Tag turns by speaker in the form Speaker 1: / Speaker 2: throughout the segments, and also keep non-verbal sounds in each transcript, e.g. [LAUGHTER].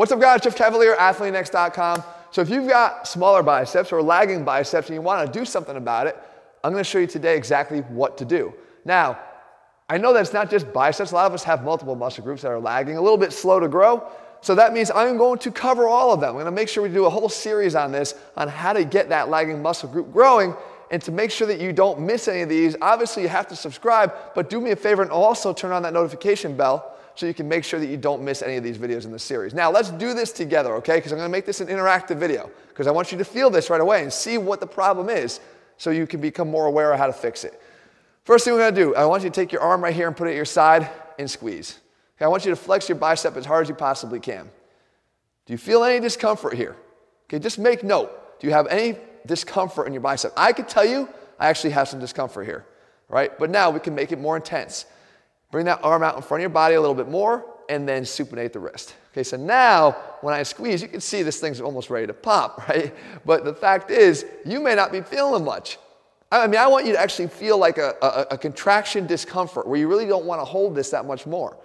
Speaker 1: What's up guys, Jeff Cavaliere, AthleanX.com. So if you've got smaller biceps or lagging biceps and you wanna do something about it, I'm gonna show you today exactly what to do. Now, I know that it's not just biceps. A lot of us have multiple muscle groups that are lagging, a little bit slow to grow. So that means I'm going to cover all of them. I'm gonna make sure we do a whole series on this, on how to get that lagging muscle group growing. And to make sure that you don't miss any of these, obviously you have to subscribe, but do me a favor and also turn on that notification bell so you can make sure that you don't miss any of these videos in the series. Now, let's do this together, okay? Because I'm to make this an interactive video because I want you to feel this right away and see what the problem is so you can become more aware of how to fix it. First thing we're to do, I want you to take your arm right here and put it at your side and squeeze. Okay, I want you to flex your bicep as hard as you possibly can. Do you feel any discomfort here? Okay, just make note. Do you have any discomfort in your bicep? I could tell you I actually have some discomfort here, right? But now we can make it more intense. Bring that arm out in front of your body a little bit more and then supinate the wrist. Okay, so now when I squeeze, you can see this thing's almost ready to pop, [LAUGHS] right? But the fact is, you may not be feeling much. I mean, I want you to actually feel like a, a, a contraction discomfort where you really don't want to hold this that much more.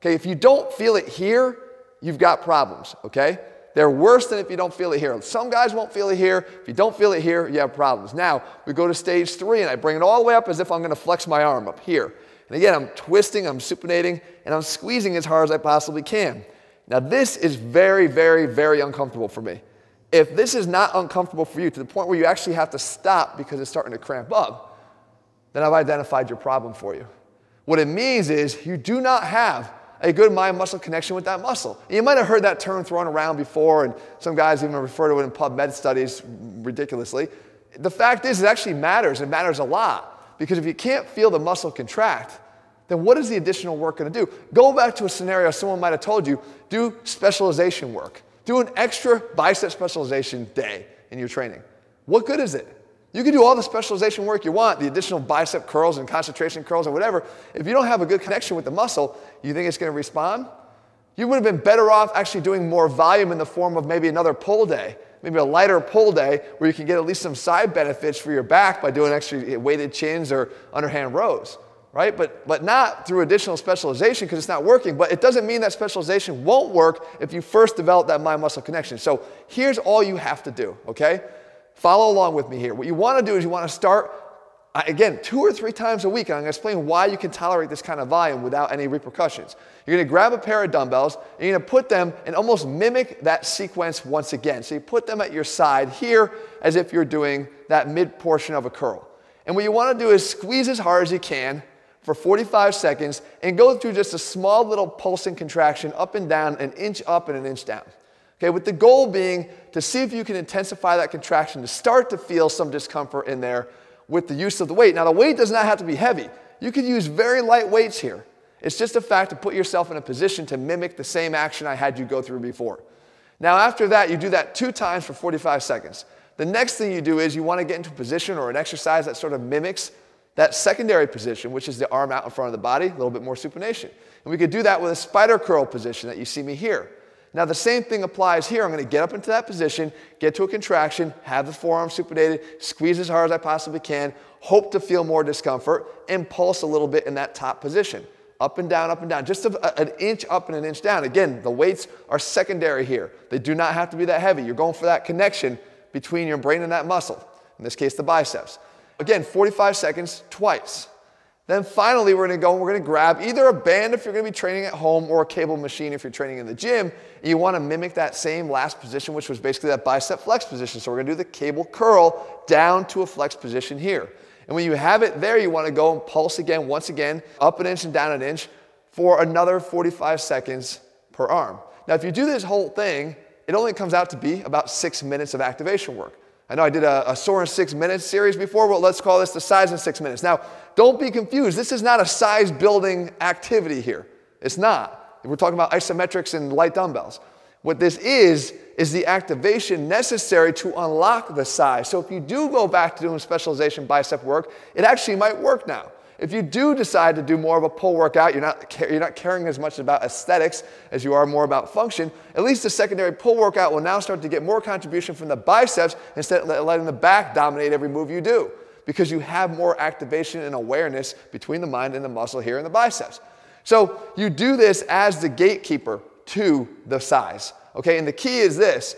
Speaker 1: Okay, if you don't feel it here, you've got problems, okay? They're worse than if you don't feel it here. Some guys won't feel it here. If you don't feel it here, you have problems. Now, we go to stage three, and I bring it all the way up as if I'm going to flex my arm up here. And again, I'm twisting, I'm supinating, and I'm squeezing as hard as I possibly can. Now, this is very, very, very uncomfortable for me. If this is not uncomfortable for you to the point where you actually have to stop because it's starting to cramp up, then I've identified your problem for you. What it means is you do not have a good mind muscle connection with that muscle. And you might have heard that term thrown around before, and some guys even refer to it in PubMed studies ridiculously. The fact is, it actually matters. It matters a lot. Because if you can't feel the muscle contract, then what is the additional work going to do? Go back to a scenario someone might have told you do specialization work, do an extra bicep specialization day in your training. What good is it? You can do all the specialization work you want, the additional bicep curls and concentration curls and whatever. If you don't have a good connection with the muscle, you think it's going to respond? You would have been better off actually doing more volume in the form of maybe another pull day, maybe a lighter pull day where you can get at least some side benefits for your back by doing extra weighted chins or underhand rows right? But, but not through additional specialization because it's not working. But it doesn't mean that specialization won't work if you first develop that mind muscle connection. So here's all you have to do, okay? Follow along with me here. What you want to do is you want to start, again, two or three times a week. And I'm going to explain why you can tolerate this kind of volume without any repercussions. You're going to grab a pair of dumbbells and you're going to put them and almost mimic that sequence once again. So you put them at your side here as if you're doing that mid portion of a curl. And what you want to do is squeeze as hard as you can for 45 seconds and go through just a small little pulsing contraction up and down, an inch up and an inch down. Okay, with the goal being to see if you can intensify that contraction to start to feel some discomfort in there with the use of the weight. Now, the weight does not have to be heavy. You could use very light weights here. It's just a fact to put yourself in a position to mimic the same action I had you go through before. Now, after that, you do that two times for 45 seconds. The next thing you do is you want to get into a position or an exercise that sort of mimics that secondary position, which is the arm out in front of the body, a little bit more supination. And we could do that with a spider curl position that you see me here. Now, the same thing applies here. I'm going to get up into that position, get to a contraction, have the forearm supinated, squeeze as hard as I possibly can, hope to feel more discomfort, and pulse a little bit in that top position. Up and down, up and down, just a, an inch up and an inch down. Again, the weights are secondary here. They do not have to be that heavy. You're going for that connection between your brain and that muscle, in this case, the biceps. Again, 45 seconds twice. Then finally, we're gonna go and we're gonna grab either a band if you're gonna be training at home or a cable machine if you're training in the gym. And you wanna mimic that same last position, which was basically that bicep flex position. So we're gonna do the cable curl down to a flex position here. And when you have it there, you wanna go and pulse again, once again, up an inch and down an inch for another 45 seconds per arm. Now, if you do this whole thing, it only comes out to be about six minutes of activation work. I know I did a, a Sore in six minutes series before, but let's call this the size in six minutes. Now, don't be confused. This is not a size building activity here. It's not. We're talking about isometrics and light dumbbells. What this is, is the activation necessary to unlock the size. So if you do go back to doing specialization bicep work, it actually might work now. If you do decide to do more of a pull workout, you're not, you're not caring as much about aesthetics as you are more about function, at least the secondary pull workout will now start to get more contribution from the biceps instead of letting the back dominate every move you do because you have more activation and awareness between the mind and the muscle here in the biceps. So you do this as the gatekeeper to the size. Okay, and the key is this.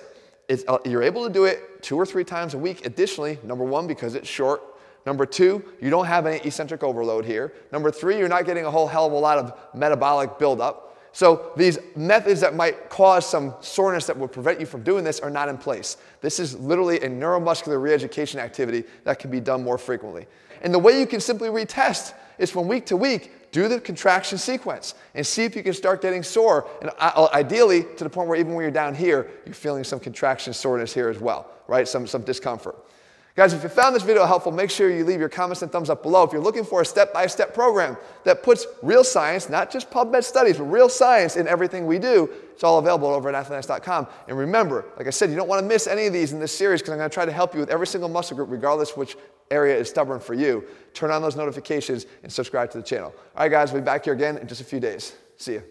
Speaker 1: Uh, you're able to do it two or three times a week. Additionally, number one, because it's short. Number two, you don't have any eccentric overload here. Number three, you're not getting a whole hell of a lot of metabolic buildup. So these methods that might cause some soreness that would prevent you from doing this are not in place. This is literally a neuromuscular reeducation activity that can be done more frequently. And the way you can simply retest is from week to week, do the contraction sequence and see if you can start getting sore. And uh, ideally, to the point where even when you're down here, you're feeling some contraction soreness here as well, right? Some, some discomfort. Guys, if you found this video helpful, make sure you leave your comments and thumbs up below. If you're looking for a step-by-step program that puts real science, not just PubMed studies, but real science in everything we do, it's all available over at athleanx.com. And remember, like I said, you don't want to miss any of these in this series because I'm going to try to help you with every single muscle group, regardless which area is stubborn for you. Turn on those notifications and subscribe to the channel. All right, guys, we'll be back here again in just a few days. See you.